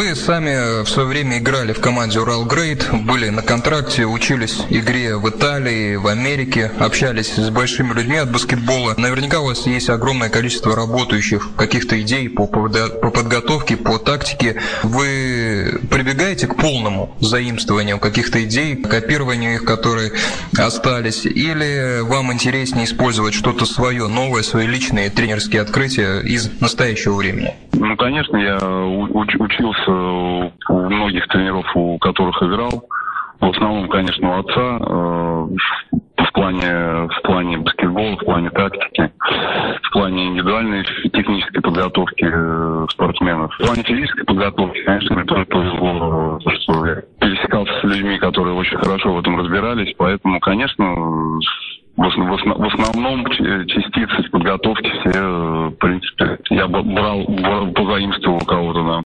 Вы сами в свое время играли в команде Урал Грейт, были на контракте, учились игре в Италии, в Америке, общались с большими людьми от баскетбола. Наверняка у вас есть огромное количество работающих каких-то идей по, по подготовке, по тактике. Вы прибегаете к полному заимствованию каких-то идей, копированию их, которые остались, или вам интереснее использовать что-то свое, новое, свои личные тренерские открытия из настоящего времени? Ну, конечно, я уч учился у многих тренеров, у которых играл. В основном, конечно, у отца э, в плане, в плане баскетбола, в плане тактики, в плане индивидуальной технической подготовки э, спортсменов. В плане физической подготовки, конечно, мне тоже повезло, что я пересекался с людьми, которые очень хорошо в этом разбирались, поэтому, конечно, в, в, в основном частицы подготовки все, брал позаимствовал кого-то, да.